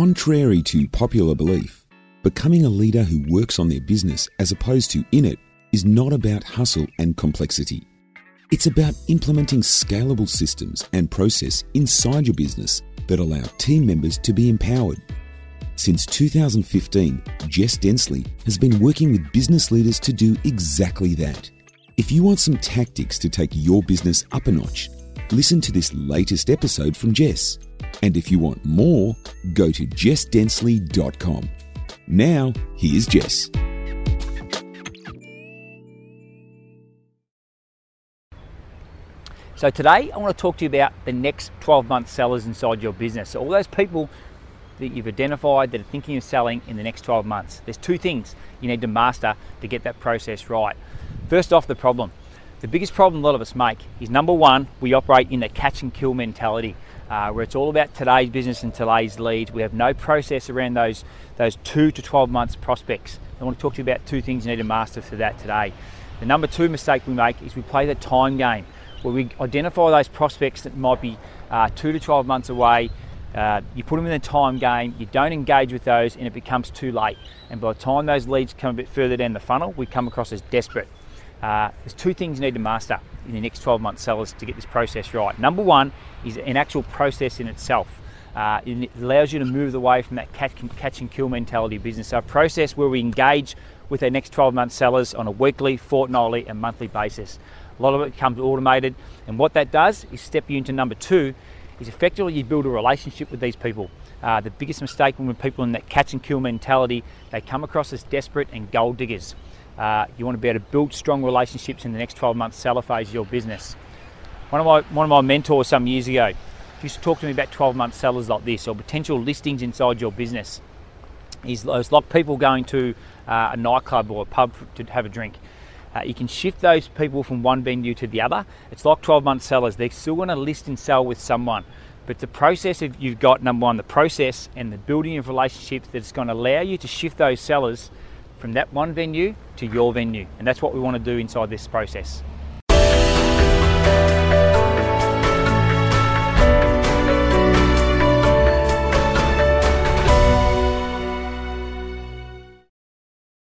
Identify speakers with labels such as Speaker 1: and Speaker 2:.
Speaker 1: Contrary to popular belief, becoming a leader who works on their business as opposed to in it is not about hustle and complexity. It's about implementing scalable systems and process inside your business that allow team members to be empowered. Since 2015, Jess Densley has been working with business leaders to do exactly that. If you want some tactics to take your business up a notch, listen to this latest episode from Jess. And if you want more, go to jessdensley.com. Now, here's Jess.
Speaker 2: So today I want to talk to you about the next 12 month sellers inside your business. So all those people that you've identified that are thinking of selling in the next 12 months. There's two things you need to master to get that process right. First off, the problem. The biggest problem a lot of us make is number one, we operate in the catch and kill mentality. Uh, where it's all about today's business and today's leads. We have no process around those those two to 12 months prospects. I want to talk to you about two things you need to master for that today. The number two mistake we make is we play the time game where we identify those prospects that might be uh, two to 12 months away. Uh, you put them in the time game, you don't engage with those, and it becomes too late. And by the time those leads come a bit further down the funnel, we come across as desperate. Uh, there's two things you need to master in the next 12 month sellers to get this process right. Number one is an actual process in itself. Uh, it allows you to move away from that catch, catch and kill mentality business. So, a process where we engage with our next 12 month sellers on a weekly, fortnightly, and monthly basis. A lot of it comes automated, and what that does is step you into number two is effectively you build a relationship with these people. Uh, the biggest mistake when people in that catch and kill mentality, they come across as desperate and gold diggers. Uh, you want to be able to build strong relationships in the next 12 months seller phase of your business. One of my one of my mentors some years ago used to talk to me about 12 month sellers like this or potential listings inside your business. He's like people going to uh, a nightclub or a pub to have a drink. Uh, you can shift those people from one venue to the other. It's like 12 month sellers. They're still going to list and sell with someone. But the process of you've got number one, the process and the building of relationships that's going to allow you to shift those sellers from that one venue to your venue. And that's what we want to do inside this process.